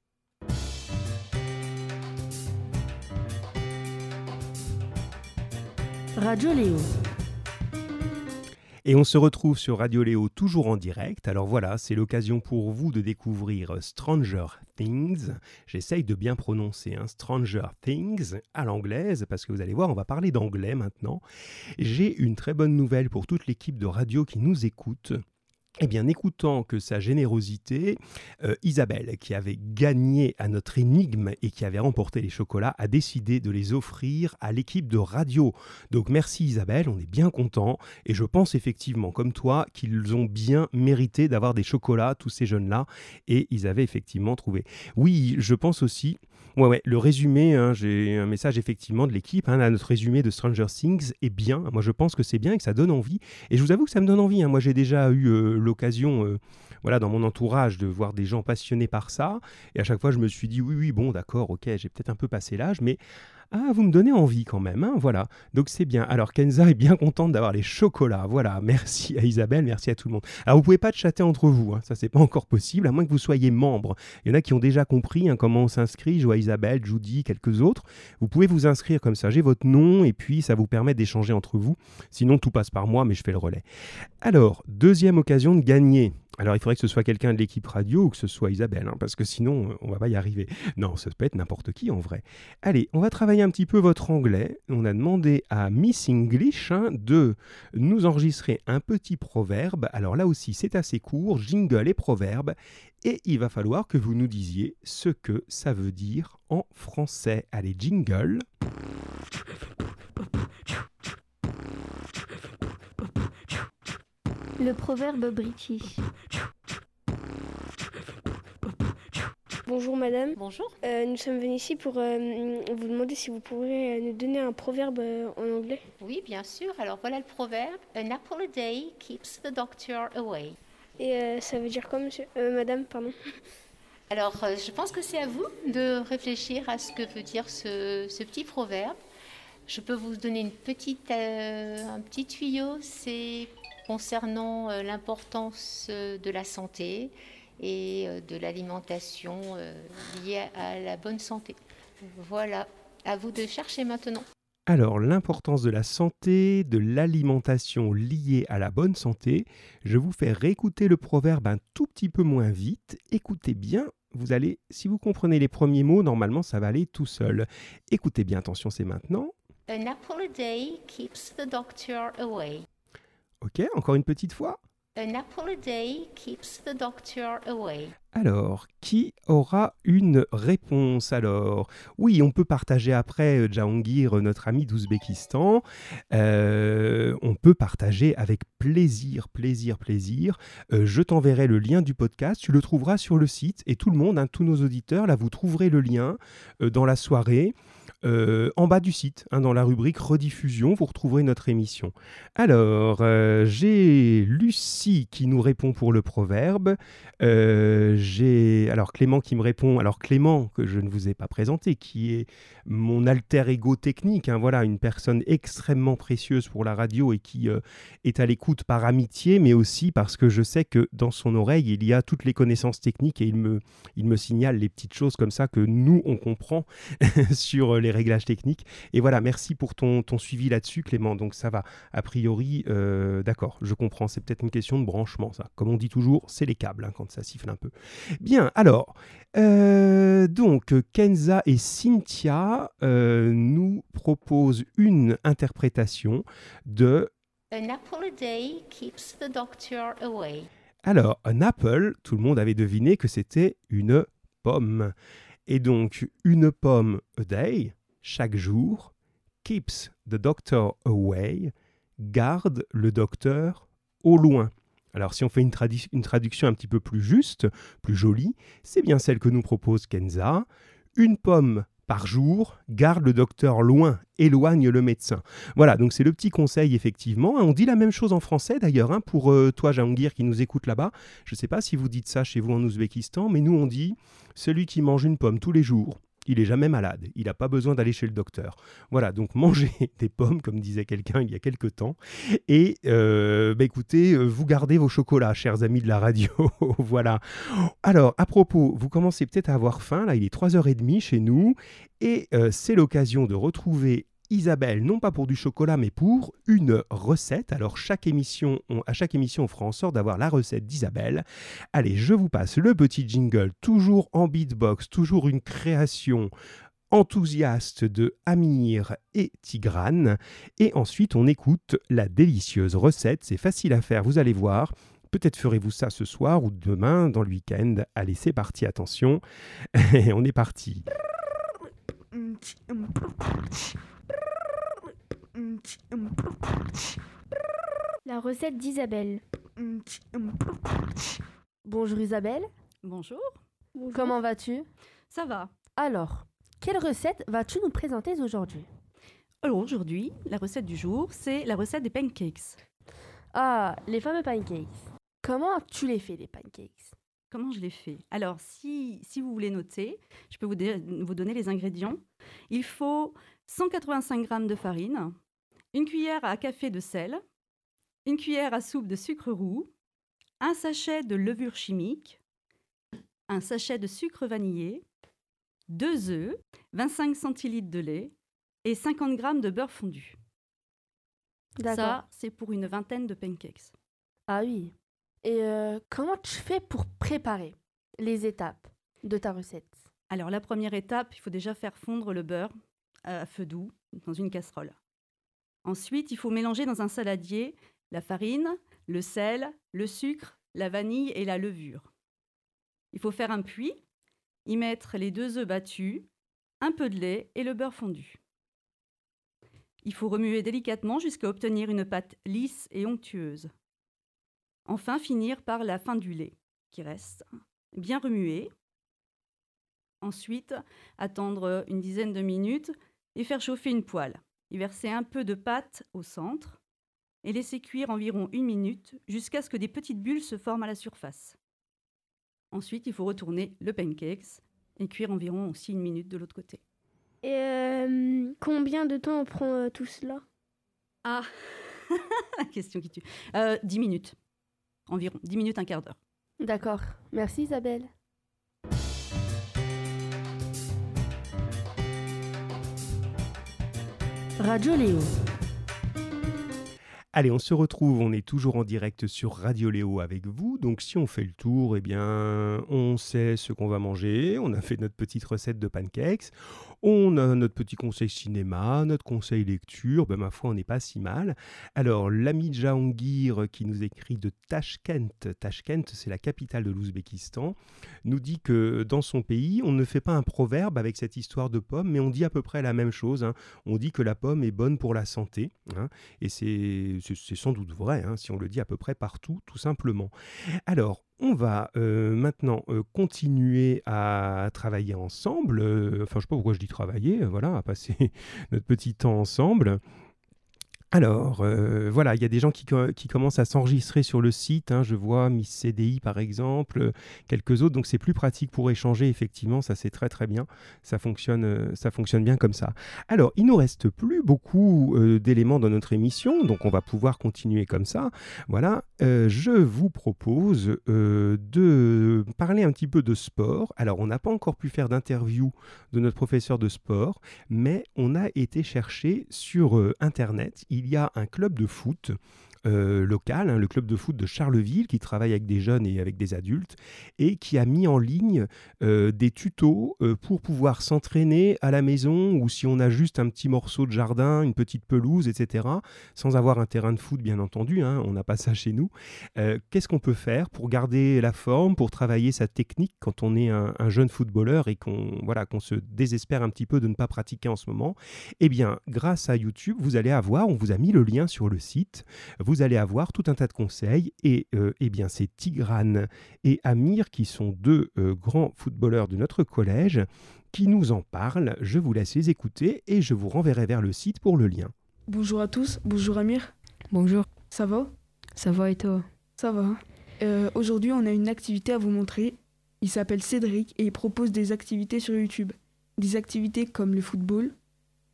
Radio Léo. Et on se retrouve sur Radio Léo toujours en direct. Alors voilà, c'est l'occasion pour vous de découvrir Stranger Things. J'essaye de bien prononcer hein, Stranger Things à l'anglaise parce que vous allez voir, on va parler d'anglais maintenant. J'ai une très bonne nouvelle pour toute l'équipe de radio qui nous écoute. Eh bien, écoutant que sa générosité, euh, Isabelle, qui avait gagné à notre énigme et qui avait remporté les chocolats, a décidé de les offrir à l'équipe de radio. Donc merci Isabelle, on est bien content et je pense effectivement, comme toi, qu'ils ont bien mérité d'avoir des chocolats, tous ces jeunes-là, et ils avaient effectivement trouvé. Oui, je pense aussi Ouais, ouais, le résumé, hein, j'ai un message effectivement de l'équipe, hein, notre résumé de Stranger Things est bien. Moi, je pense que c'est bien et que ça donne envie. Et je vous avoue que ça me donne envie. Hein. Moi, j'ai déjà eu euh, l'occasion, euh, voilà, dans mon entourage, de voir des gens passionnés par ça. Et à chaque fois, je me suis dit, oui, oui, bon, d'accord, ok, j'ai peut-être un peu passé l'âge, mais ah, vous me donnez envie quand même, hein, voilà. Donc c'est bien. Alors Kenza est bien contente d'avoir les chocolats, voilà. Merci à Isabelle, merci à tout le monde. Alors vous pouvez pas chatter entre vous, hein, ça c'est pas encore possible, à moins que vous soyez membre. Il y en a qui ont déjà compris hein, comment on s'inscrit. Je vois Isabelle, Judy, quelques autres. Vous pouvez vous inscrire comme ça. J'ai votre nom et puis ça vous permet d'échanger entre vous. Sinon tout passe par moi, mais je fais le relais. Alors deuxième occasion de gagner. Alors il faudrait que ce soit quelqu'un de l'équipe radio ou que ce soit Isabelle, hein, parce que sinon on va pas y arriver. Non, ça peut être n'importe qui en vrai. Allez, on va travailler un petit peu votre anglais. On a demandé à Miss English hein, de nous enregistrer un petit proverbe. Alors là aussi c'est assez court, jingle et proverbe. Et il va falloir que vous nous disiez ce que ça veut dire en français. Allez, jingle. Le proverbe british. Bonjour madame. Bonjour. Euh, nous sommes venus ici pour euh, vous demander si vous pourriez euh, nous donner un proverbe euh, en anglais. Oui, bien sûr. Alors voilà le proverbe. An apple a day keeps the doctor away. Et ça veut dire quoi, monsieur? Madame, pardon. Alors je pense que c'est à vous de réfléchir à ce que veut dire ce, ce petit proverbe. Je peux vous donner une petite, un petit tuyau. C'est concernant l'importance de la santé et euh, de l'alimentation euh, liée à la bonne santé. Voilà. À vous de chercher maintenant. Alors, l'importance de la santé, de l'alimentation liée à la bonne santé. Je vous fais réécouter le proverbe un tout petit peu moins vite. Écoutez bien, vous allez, si vous comprenez les premiers mots, normalement ça va aller tout seul. Écoutez bien, attention, c'est maintenant. An apple a day keeps the doctor away. Ok, encore une petite fois. An apple a day keeps the doctor away. Alors, qui aura une réponse alors? Oui, on peut partager après euh, Jahangir, euh, notre ami d'Ouzbékistan. Euh, on peut partager avec plaisir, plaisir, plaisir. Je t'enverrai le lien du podcast, tu le trouveras sur le site et tout le monde, hein, tous nos auditeurs, là, vous trouverez le lien dans la soirée. Euh, en bas du site, hein, dans la rubrique rediffusion, vous retrouverez notre émission. Alors, euh, j'ai Lucie qui nous répond pour le proverbe. Euh, j'ai alors Clément qui me répond. Alors Clément que je ne vous ai pas présenté, qui est mon alter ego technique. hein, voilà, une personne extrêmement précieuse pour la radio et qui est à l'écoute par amitié, mais aussi parce que je sais que dans son oreille il y a toutes les connaissances techniques et il me il me signale les petites choses comme ça que nous on comprend sur les réglages techniques. Et voilà, merci pour ton, ton suivi là-dessus, Clément. Donc ça va. A priori, euh, d'accord, je comprends. C'est peut-être une question de branchement, ça. Comme on dit toujours, c'est les câbles hein, quand ça siffle un peu. Bien, alors, euh, donc Kenza et Cynthia euh, nous proposent une interprétation de An apple a day keeps the doctor away. Alors, un apple, tout le monde avait deviné que c'était une pomme. Et donc, une pomme a day, chaque jour, keeps the doctor away, garde le docteur au loin. Alors, si on fait une, tradu- une traduction un petit peu plus juste, plus jolie, c'est bien celle que nous propose Kenza. Une pomme par jour, garde le docteur loin, éloigne le médecin. Voilà, donc c'est le petit conseil effectivement. On dit la même chose en français d'ailleurs, hein, pour euh, toi Jahangir qui nous écoute là-bas. Je ne sais pas si vous dites ça chez vous en Ouzbékistan, mais nous on dit celui qui mange une pomme tous les jours il est jamais malade, il n'a pas besoin d'aller chez le docteur. Voilà, donc mangez des pommes, comme disait quelqu'un il y a quelque temps, et euh, bah, écoutez, euh, vous gardez vos chocolats, chers amis de la radio. voilà. Alors, à propos, vous commencez peut-être à avoir faim, là il est 3h30 chez nous, et euh, c'est l'occasion de retrouver Isabelle, non pas pour du chocolat, mais pour une recette. Alors chaque émission, à chaque émission, on fera en sorte d'avoir la recette d'Isabelle. Allez, je vous passe le petit jingle, toujours en beatbox, toujours une création enthousiaste de Amir et Tigrane. Et ensuite, on écoute la délicieuse recette. C'est facile à faire, vous allez voir. Peut-être ferez-vous ça ce soir ou demain dans le week-end. Allez, c'est parti, attention. on est parti. La recette d'Isabelle. Bonjour Isabelle. Bonjour. Comment vas-tu? Ça va. Alors, quelle recette vas-tu nous présenter aujourd'hui? Alors aujourd'hui, la recette du jour, c'est la recette des pancakes. Ah, les fameux pancakes. Comment tu les fais les pancakes? Comment je les fais Alors, si, si vous voulez noter, je peux vous, vous donner les ingrédients. Il faut 185 g de farine, une cuillère à café de sel, une cuillère à soupe de sucre roux, un sachet de levure chimique, un sachet de sucre vanillé, deux œufs, 25 centilitres de lait et 50 g de beurre fondu. Ça, c'est pour une vingtaine de pancakes. Ah oui. Et euh, comment tu fais pour préparer les étapes de ta recette? Alors, la première étape, il faut déjà faire fondre le beurre à feu doux dans une casserole. Ensuite, il faut mélanger dans un saladier la farine, le sel, le sucre, la vanille et la levure. Il faut faire un puits, y mettre les deux œufs battus, un peu de lait et le beurre fondu. Il faut remuer délicatement jusqu'à obtenir une pâte lisse et onctueuse. Enfin, finir par la fin du lait qui reste, bien remuer. Ensuite, attendre une dizaine de minutes et faire chauffer une poêle y verser un peu de pâte au centre et laisser cuire environ une minute jusqu'à ce que des petites bulles se forment à la surface. Ensuite, il faut retourner le pancakes et cuire environ aussi une minute de l'autre côté. Et euh, combien de temps on prend euh, tout cela? Ah, la question qui tue. Euh, 10 minutes, environ. 10 minutes, un quart d'heure. D'accord. Merci Isabelle. Radio Léo. Allez, on se retrouve, on est toujours en direct sur Radio Léo avec vous. Donc si on fait le tour, eh bien, on sait ce qu'on va manger, on a fait notre petite recette de pancakes, on a notre petit conseil cinéma, notre conseil lecture, ben, ma foi, on n'est pas si mal. Alors, l'ami Jahangir qui nous écrit de Tashkent, Tashkent, c'est la capitale de l'Ouzbékistan, nous dit que dans son pays, on ne fait pas un proverbe avec cette histoire de pomme, mais on dit à peu près la même chose. Hein. On dit que la pomme est bonne pour la santé, hein. et c'est sans doute vrai, hein, si on le dit à peu près partout, tout simplement. Alors, on va euh, maintenant euh, continuer à travailler ensemble. Euh, enfin, je ne sais pas pourquoi je dis travailler, voilà, à passer notre petit temps ensemble. Alors, voilà, il y a des gens qui, commencent à s'enregistrer sur le site. Hein. je vois Miss CDI par exemple, quelques autres. Donc, c'est plus pratique pour échanger. Effectivement, ça c'est très très bien. Ça fonctionne, ça fonctionne bien comme ça. Alors, il nous reste plus beaucoup d'éléments dans notre émission, donc on va pouvoir continuer comme ça. Voilà, je vous propose de parler un petit peu de sport. Alors, on n'a pas encore pu faire d'interview de notre professeur de sport, mais on a été chercher sur Internet il y a un club de foot euh, local, hein, le club de foot de Charleville, qui travaille avec des jeunes et avec des adultes, et qui a mis en ligne euh, des tutos euh, pour pouvoir s'entraîner à la maison, ou si on a juste un petit morceau de jardin, une petite pelouse, etc., sans avoir un terrain de foot, bien entendu, hein, on n'a pas ça chez nous. Qu'est-ce qu'on peut faire pour garder la forme, pour travailler sa technique quand on est un, jeune footballeur et qu'on voilà, qu'on se désespère un petit peu de ne pas pratiquer en ce moment? Eh bien, grâce à YouTube, vous allez avoir, on vous a mis le lien sur le site, vous allez avoir tout un tas de conseils et eh bien c'est Tigrane et Amir qui sont deux grands footballeurs de notre collège qui nous en parlent. Je vous laisse les écouter et je vous renverrai vers le site pour le lien. Bonjour à tous, bonjour Amir. Bonjour. Ça va? Ça va et toi? Ça va. Euh, aujourd'hui, on a une activité à vous montrer. Il s'appelle Cédric et il propose des activités sur YouTube. Des activités comme le football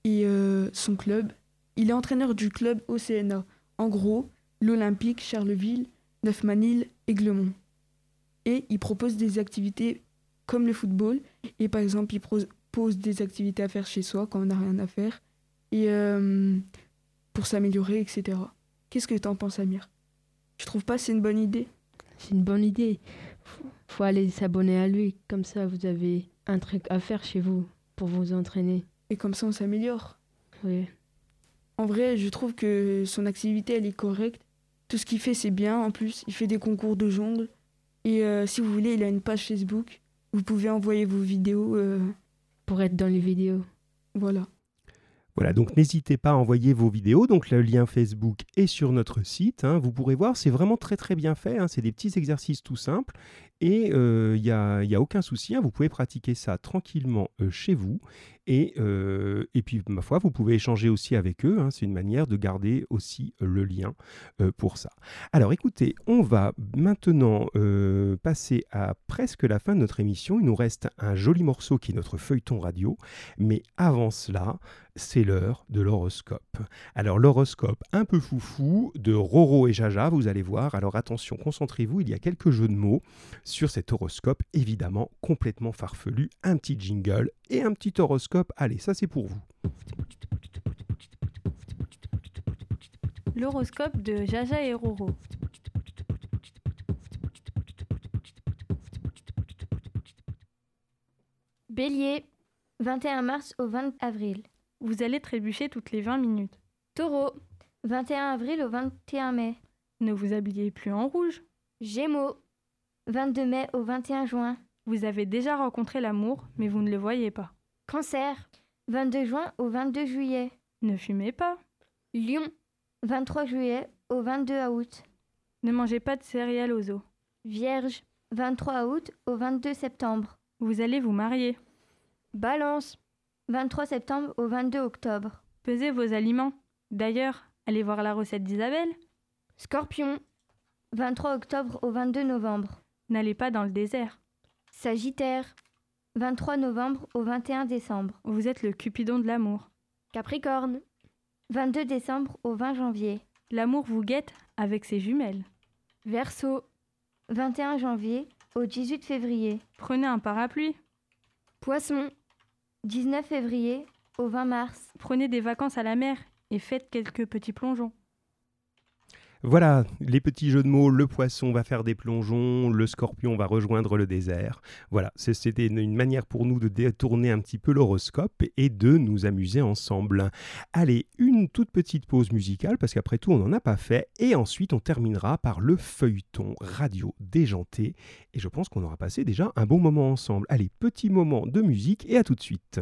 et euh, son club. Il est entraîneur du club OCNA. En gros, l'Olympique, Charleville, Neufmanil et Glemont. Et il propose des activités comme le football. Et par exemple, il propose des activités à faire chez soi quand on n'a rien à faire. Et euh, pour s'améliorer, etc. Qu'est-ce que tu en penses, Amir? Tu trouves pas c'est une bonne idée? C'est une bonne idée. Faut aller s'abonner à lui. Comme ça, vous avez un truc à faire chez vous pour vous entraîner. Et comme ça, on s'améliore. Oui. En vrai, je trouve que son activité, elle est correcte. Tout ce qu'il fait, c'est bien. En plus, il fait des concours de jongle. Et euh, si vous voulez, il a une page Facebook. Vous pouvez envoyer vos vidéos. Euh, pour être dans les vidéos. Voilà. Voilà, donc n'hésitez pas à envoyer vos vidéos. Donc le lien Facebook est sur notre site. Hein. vous pourrez voir, c'est vraiment très très bien fait. Hein. c'est des petits exercices tout simples. Et il euh, n'y a, y a, aucun souci, hein. vous pouvez pratiquer ça tranquillement euh, chez vous. Et, euh, et, puis, ma foi, vous pouvez échanger aussi avec eux. C'est une manière de garder aussi le lien pour ça. Alors écoutez, on va maintenant passer à presque la fin de notre émission. Il nous reste un joli morceau qui est notre feuilleton radio. Mais avant cela, c'est l'heure de l'horoscope. Alors l'horoscope un peu foufou de Roro et Jaja, vous allez voir. Alors attention, concentrez-vous, il y a quelques jeux de mots sur cet horoscope, évidemment complètement farfelu, un petit jingle et un petit horoscope. Allez, ça c'est pour vous. L'horoscope de Jaja et Roro. Bélier, 21 mars au 20 avril. Vous allez trébucher toutes les 20 minutes. Taureau, 21 avril au 21 mai. Ne vous habillez plus en rouge. Gémeaux, 22 mai au 21 juin. Vous avez déjà rencontré l'amour, mais vous ne le voyez pas. Cancer, 22 juin au 22 juillet. Ne fumez pas. Lion, 23 juillet au 22 août. Ne mangez pas de céréales aux os. Vierge, 23 août au 22 septembre. Vous allez vous marier. Balance, 23 septembre au 22 octobre. Pesez vos aliments. D'ailleurs, allez voir la recette d'Isabelle. Scorpion, 23 octobre au 22 novembre. N'allez pas dans le désert. Sagittaire, 23 novembre au 21 décembre. Vous êtes le Cupidon de l'amour. Capricorne, 22 décembre au 20 janvier. L'amour vous guette avec ses jumelles. Verseau, 21 janvier au 18 février. Prenez un parapluie. Poisson, 19 février au 20 mars. Prenez des vacances à la mer et faites quelques petits plongeons. Voilà, les petits jeux de mots, le poisson va faire des plongeons, le scorpion va rejoindre le désert. Voilà, c'était une manière pour nous de détourner un petit peu l'horoscope et de nous amuser ensemble. Allez, une toute petite pause musicale, parce qu'après tout, on n'en a pas fait, et ensuite on terminera par le feuilleton radio déjanté, et je pense qu'on aura passé déjà un bon moment ensemble. Allez, petit moment de musique, et à tout de suite.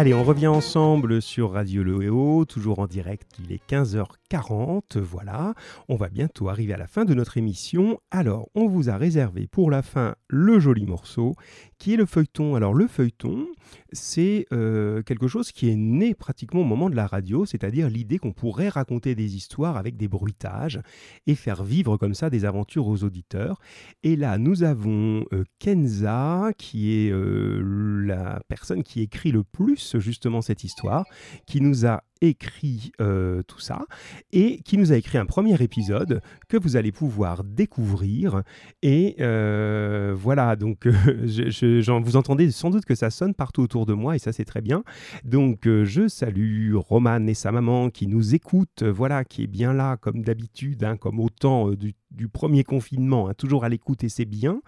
Allez, on revient ensemble sur Radio Loéo, toujours en direct, il est 15h40, voilà. On va bientôt arriver à la fin de notre émission. Alors, on vous a réservé pour la fin le joli morceau qui est le feuilleton. Alors, le feuilleton, c'est euh, quelque chose qui est né pratiquement au moment de la radio, c'est-à-dire l'idée qu'on pourrait raconter des histoires avec des bruitages et faire vivre comme ça des aventures aux auditeurs. Et là, nous avons euh, Kenza, qui est euh, la personne qui écrit le plus justement cette histoire, qui nous a écrit euh, tout ça et qui nous a écrit un premier épisode que vous allez pouvoir découvrir. Et euh, voilà, donc je, vous entendez sans doute que ça sonne partout autour de moi et ça c'est très bien. Donc euh, je salue Roman et sa maman qui nous écoutent, voilà, qui est bien là comme d'habitude, hein, comme au temps du du premier confinement, hein, toujours à l'écoute et c'est bien.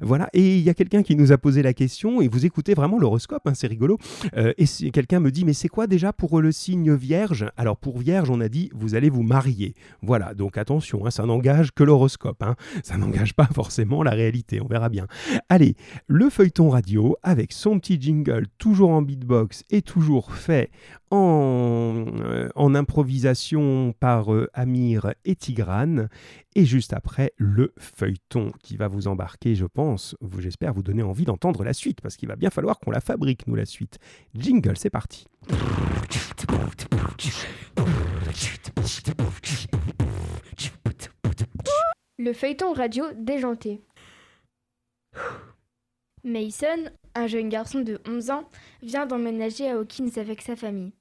Voilà. Et il y a quelqu'un qui nous a posé la question et vous écoutez vraiment l'horoscope, hein, c'est rigolo. Euh, et quelqu'un me dit mais c'est quoi déjà pour le signe Vierge Alors pour Vierge, on a dit vous allez vous marier. Voilà. Donc attention, hein, ça n'engage que l'horoscope. Ça n'engage pas forcément la réalité. On verra bien. Allez, le feuilleton radio avec son petit jingle toujours en beatbox et toujours fait en, euh, en improvisation par euh, Amir et Tigrane. Et juste après, le feuilleton qui va vous embarquer, je pense, j'espère vous donner envie d'entendre la suite, parce qu'il va bien falloir qu'on la fabrique, nous, la suite. Jingle, c'est parti. Le feuilleton radio déjanté. Mason, un jeune garçon de 11 ans, vient d'emménager à Hawkins avec sa famille.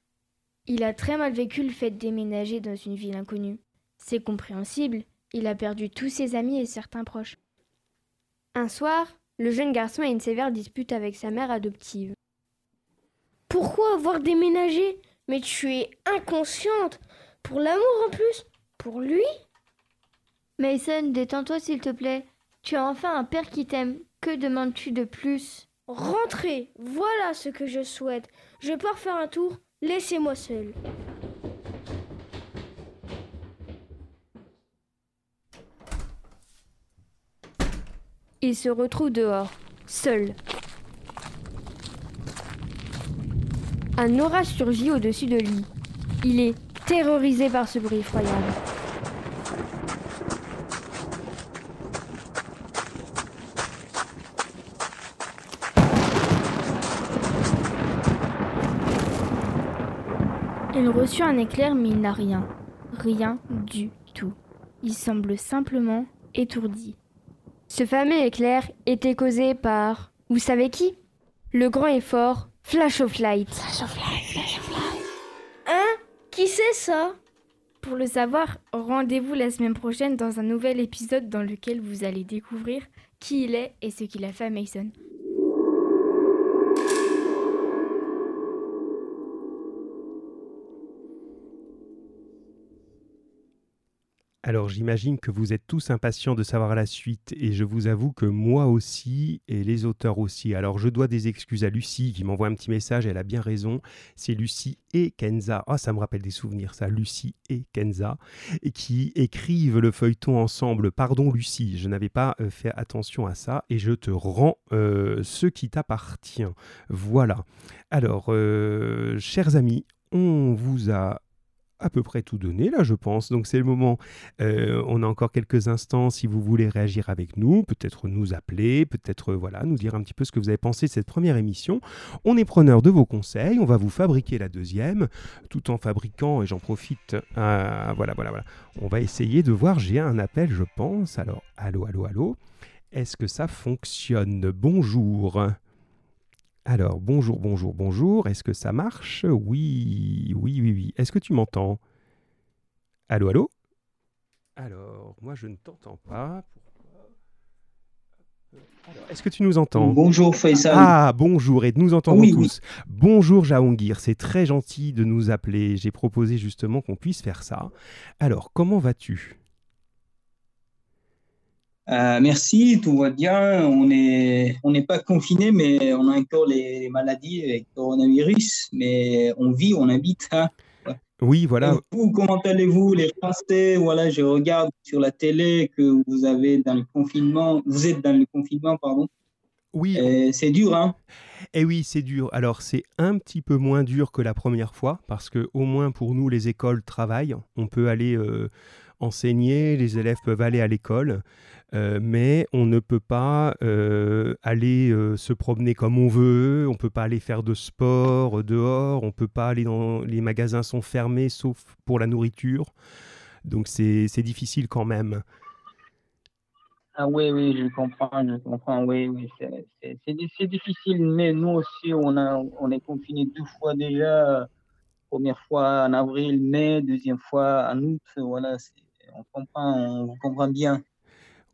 Il a très mal vécu le fait de déménager dans une ville inconnue. C'est compréhensible, il a perdu tous ses amis et certains proches. Un soir, le jeune garçon a une sévère dispute avec sa mère adoptive. Pourquoi avoir déménagé? Mais tu es inconsciente Pour l'amour en plus Pour lui? Mason, détends-toi s'il te plaît. Tu as enfin un père qui t'aime. Que demandes-tu de plus? Rentrer Voilà ce que je souhaite. Je pars faire un tour. Laissez-moi seul. Il se retrouve dehors, seul. Un orage surgit au-dessus de lui. Il est terrorisé par ce bruit effroyable. Reçut un éclair, mais il n'a rien. Rien du tout. Il semble simplement étourdi. Ce fameux éclair était causé par. Vous savez qui? Le grand et fort Flash of Light. Flash of Light, Flash of Light. Hein? Qui c'est ça? Pour le savoir, rendez-vous la semaine prochaine dans un nouvel épisode dans lequel vous allez découvrir qui il est et ce qu'il a fait à Mason. Alors j'imagine que vous êtes tous impatients de savoir la suite et je vous avoue que moi aussi et les auteurs aussi. Alors je dois des excuses à Lucie qui m'envoie un petit message, elle a bien raison. C'est Lucie et Kenza. Ah ça me rappelle des souvenirs ça, Lucie et Kenza qui écrivent le feuilleton ensemble. Pardon Lucie, je n'avais pas euh, fait attention à ça et je te rends euh, ce qui t'appartient. Voilà. Alors euh, chers amis, on vous a à peu près tout donné là, je pense. Donc c'est le moment. Euh, on a encore quelques instants si vous voulez réagir avec nous, peut-être nous appeler, peut-être voilà nous dire un petit peu ce que vous avez pensé de cette première émission. On est preneur de vos conseils. On va vous fabriquer la deuxième, tout en fabriquant. Et j'en profite. Euh, voilà, voilà, voilà. On va essayer de voir. J'ai un appel, je pense. Alors, allô, allô, allô. Est-ce que ça fonctionne? Bonjour. Alors, bonjour, bonjour, bonjour. Est-ce que ça marche? Oui, oui, oui, oui. Est-ce que tu m'entends? Allô, allô? Alors, moi, je ne t'entends pas. Est-ce que tu nous entends? Bonjour Faisal. Ah, bonjour, et nous entendons tous. Bonjour Jaongir, c'est très gentil de nous appeler. J'ai proposé justement qu'on puisse faire ça. Alors, comment vas-tu? Euh, merci, tout va bien. On n'est on n'est pas confiné, mais on a encore les maladies avec coronavirus. Mais on vit, on habite. Hein. Oui, voilà. vous, comment allez-vous, les Français? Voilà, je regarde sur la télé que vous avez dans le confinement. Vous êtes dans le confinement, pardon. Oui. C'est dur, hein Eh oui, c'est dur. Alors c'est un petit peu moins dur que la première fois parce que au moins pour nous les écoles travaillent. On peut aller euh, enseigner, les élèves peuvent aller à l'école, euh, mais on ne peut pas euh, aller se promener comme on veut. On peut pas aller faire de sport dehors. On peut pas aller dans les magasins sont fermés sauf pour la nourriture. Donc c'est difficile quand même. Ah oui, oui, je comprends, je comprends, oui, oui, c'est difficile, mais nous aussi, on, a, on est confinés deux fois déjà, première fois en avril, mai, deuxième fois en août, voilà, on comprend, on comprend bien.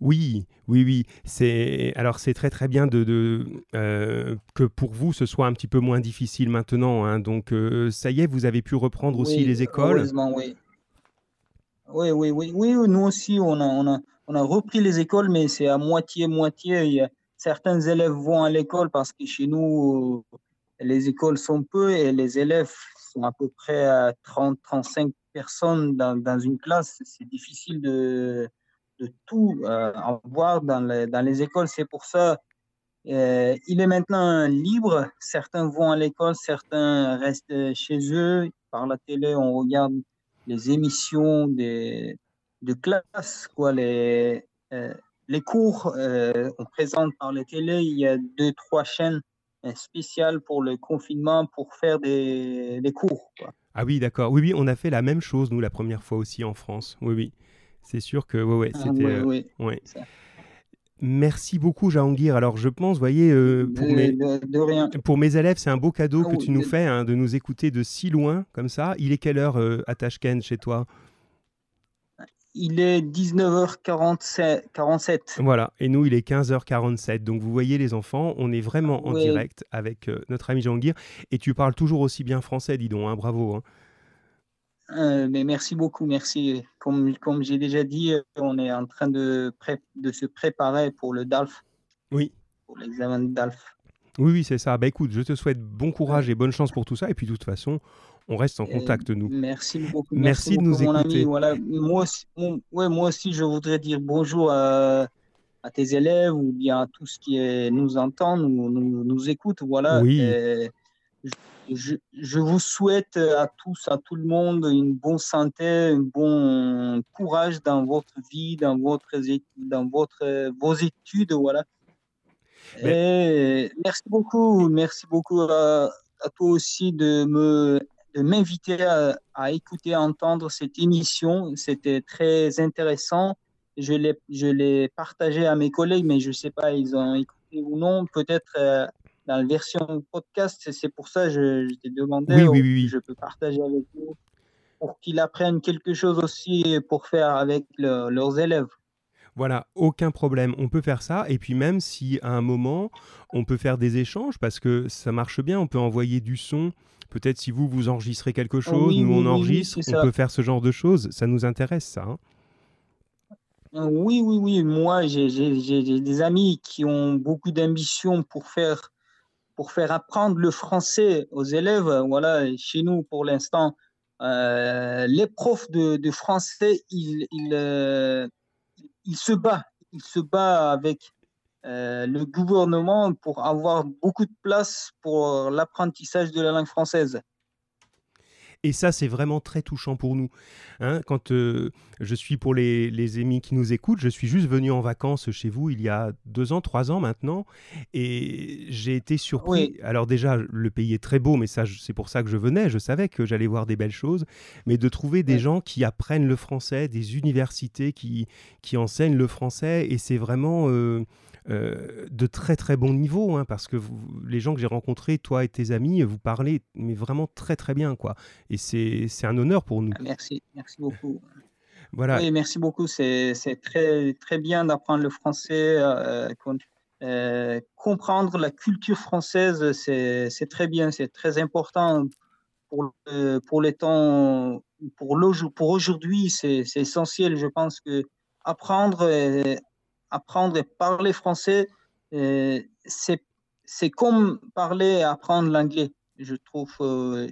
Oui, oui, oui. C'est alors c'est très très bien de, de euh, que pour vous ce soit un petit peu moins difficile maintenant. Hein. Donc euh, ça y est, vous avez pu reprendre aussi les écoles. Heureusement, oui. Oui, oui, oui, oui. Nous aussi, on a, on a, on a repris les écoles, mais c'est à moitié-moitié. Certains élèves vont à l'école parce que chez nous, les écoles sont peu et les élèves sont à peu près à 30-35 personnes dans, dans, une classe. C'est difficile de, de tout euh, voir dans les, dans les écoles. C'est pour ça euh, il est maintenant libre. Certains vont à l'école, certains restent chez eux. Par la télé, on regarde les émissions des, de classe, quoi, les, euh, les cours, euh, on présente par la télé, il y a deux, trois chaînes euh, spéciales pour le confinement pour faire des, des cours. Ah oui, d'accord. Oui, oui, on a fait la même chose, nous, la première fois aussi en France. Oui, oui. C'est sûr que, ouais, ouais, Ah, c'était... oui, euh, ouais. Merci beaucoup, Jahangir. Alors, je pense, voyez, euh, pour, De- mes, de- de rien. pour mes élèves, c'est un beau cadeau Ah que oui, tu nous fais, hein, de nous écouter de si loin, comme ça. Il est quelle heure euh, à Tashkent, chez toi? Il est 19h47. Voilà, et nous, il est 15h47. Donc, vous voyez, les enfants, on est vraiment en Oui. direct avec euh, notre ami Jahangir. Et tu parles toujours aussi bien français, dis donc, hein, bravo. hein. Euh, mais merci beaucoup, merci. Comme, comme j'ai déjà dit, euh, on est en train de, se préparer pour le DALF, Oui. pour l'examen de DALF. Oui, oui, c'est ça. Bah écoute, je te souhaite bon courage et bonne chance pour tout ça. Et puis, de toute façon, on reste en contact, nous. Merci beaucoup. Merci de nous mon écouter. ami. Voilà. Moi, aussi, ouais, moi aussi, je voudrais dire bonjour à, à tes élèves ou bien à tous qui nous entendent, nous, nous, nous écoutent. Voilà. Oui. Je, vous souhaite à tous, à tout le monde, une bonne santé, un bon courage dans votre vie, dans, votre, dans votre, vos études. Voilà. Et merci beaucoup, merci beaucoup à, à toi aussi de me de m'inviter à, à écouter, à entendre cette émission. C'était très intéressant. Je l'ai partagé à mes collègues, mais je sais pas, ils ont écouté ou non. Peut-être euh, dans la version podcast. C'est- pour ça que je, je t'ai demandé. Oui, oui, oui. Je peux partager avec eux pour qu'ils apprennent quelque chose aussi pour faire avec le- leurs élèves. Voilà, aucun problème. On peut faire ça. Et puis même si à un moment, on peut faire des échanges, parce que ça marche bien, on peut envoyer du son. Peut-être si vous, vous enregistrez quelque chose, oui, nous, oui, on oui, enregistre, on peut faire ce genre de choses. Ça nous intéresse, ça. hein. Oui, oui, oui. Moi, j'ai des amis qui ont beaucoup d'ambition pour faire, pour faire apprendre le français aux élèves. Voilà, chez nous, pour l'instant, euh, les profs de, français, euh, ils se battent. Ils se battent avec euh, le gouvernement pour avoir beaucoup de place pour l'apprentissage de la langue française. Et ça, c'est vraiment très touchant pour nous. Hein, quand euh, je suis pour les, les amis qui nous écoutent, je suis juste venu en vacances chez vous il y a deux ans, trois ans maintenant, et j'ai été surpris. Alors déjà, le pays est très beau, mais ça, c'est pour ça que je venais. Je savais que j'allais voir des belles choses, mais de trouver des gens qui apprennent le français, des universités qui, qui enseignent le français, et c'est vraiment euh, euh, de très très bon niveau, hein, parce que vous- les gens que j'ai rencontrés, toi et tes amis, vous parlez mais vraiment très très bien, quoi. Et c'est un honneur pour nous. Merci, merci beaucoup. Voilà. Oui, merci beaucoup. C'est très, très bien d'apprendre le français. euh, euh, comprendre la culture française, c'est très bien, c'est très important pour, le- pour les temps, pour pour aujourd'hui, c'est essentiel. Je pense que apprendre, apprendre et parler français, euh, c'est comme parler et apprendre l'anglais. Je trouve, euh,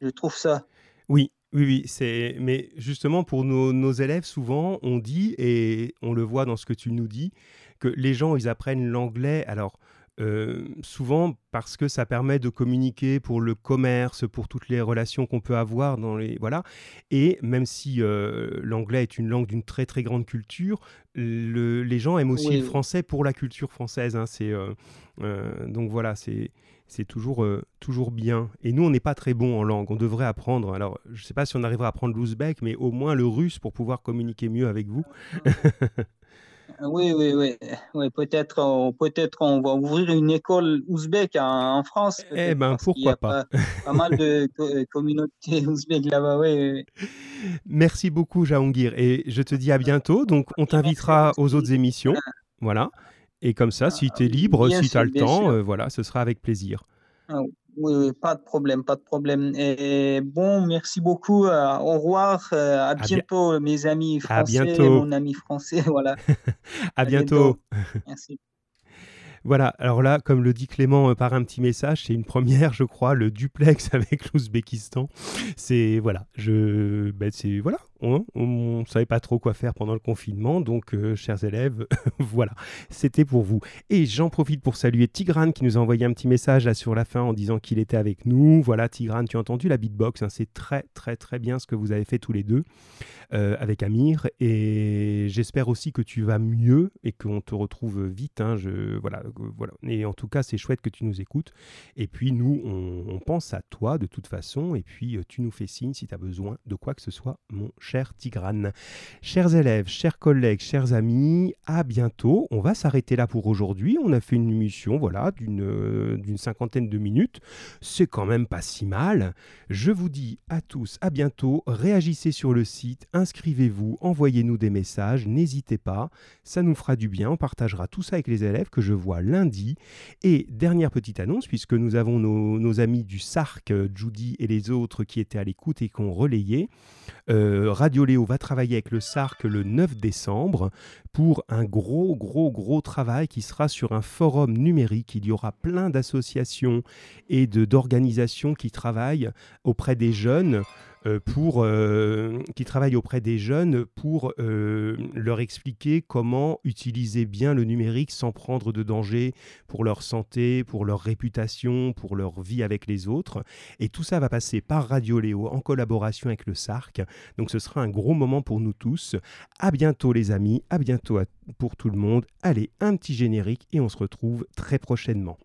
je trouve ça. Oui, oui, oui. C'est... Mais justement, pour nos, nos élèves, souvent, on dit, et on le voit dans ce que tu nous dis, que les gens, ils apprennent l'anglais. Alors, euh, souvent parce que ça permet de communiquer pour le commerce, pour toutes les relations qu'on peut avoir dans les voilà. Et même si euh, l'anglais est une langue d'une très très grande culture, les gens aiment aussi le français pour la culture française. Hein. c'est donc voilà, c'est c'est toujours, toujours bien. Et nous, on n'est pas très bon en langue. On devrait apprendre. Alors, je ne sais pas si on arrivera à apprendre l'ouzbek, mais au moins le russe pour pouvoir communiquer mieux avec vous. Oui, oui, oui. oui peut-être, peut-être on va ouvrir une école ouzbek en, France. Eh ben, pourquoi pas. pas. mal de communautés ouzbeks là-bas, oui, Merci beaucoup, Jahangir. Et je te dis à bientôt. Donc, on t'invitera aux autres émissions. Voilà. Et comme ça, si tu es libre, si tu as le temps, euh, voilà, ce sera avec plaisir. Ah oui, pas de problème, pas de problème. Et bon, merci beaucoup. Euh, au revoir. Euh, à, bientôt, mes amis français, à bientôt. mon ami français. Voilà. à, bientôt. Merci. Voilà, alors là, comme le dit Clément par un petit message, c'est une première, je crois, le duplex avec l'Ouzbékistan. C'est voilà, je, ben, c'est voilà, on ne savait pas trop quoi faire pendant le confinement, donc euh, chers élèves, voilà, c'était pour vous. Et j'en profite pour saluer Tigrane qui nous a envoyé un petit message là sur la fin en disant qu'il était avec nous. Voilà, Tigrane, tu as entendu la beatbox, hein, c'est très très très bien ce que vous avez fait tous les deux euh, avec Amir, et j'espère aussi que tu vas mieux et qu'on te retrouve vite. Hein, je, voilà, euh, voilà. Et en tout cas, c'est chouette que tu nous écoutes. Et puis nous, on, pense à toi de toute façon, et puis tu nous fais signe si tu as besoin de quoi que ce soit, mon cher Tigrane. Chers élèves, chers collègues, chers amis, à bientôt. On va s'arrêter là pour aujourd'hui. On a fait une émission voilà, d'une euh, d'une cinquantaine de minutes. C'est quand même pas si mal. Je vous dis à tous à bientôt. Réagissez sur le site, inscrivez-vous, envoyez-nous des messages, n'hésitez pas. Ça nous fera du bien. On partagera tout ça avec les élèves que je vois lundi. Et dernière petite annonce, puisque nous avons nos, amis du SARC, Judy et les autres qui étaient à l'écoute et qui ont relayé. Euh, Radio Léo va travailler avec le SARC le 9 décembre pour un gros, gros, gros travail qui sera sur un forum numérique. Il y aura plein d'associations et d'organisations qui travaillent auprès des jeunes euh, pour, euh, qui travaillent auprès des jeunes pour euh, leur expliquer comment utiliser bien le numérique sans prendre de danger pour leur santé, pour leur réputation, pour leur vie avec les autres. Et tout ça va passer par Radio Léo en collaboration avec le SARC. Donc ce sera un gros moment pour nous tous. À bientôt les amis, à bientôt pour tout le monde. Allez, un petit générique et on se retrouve très prochainement.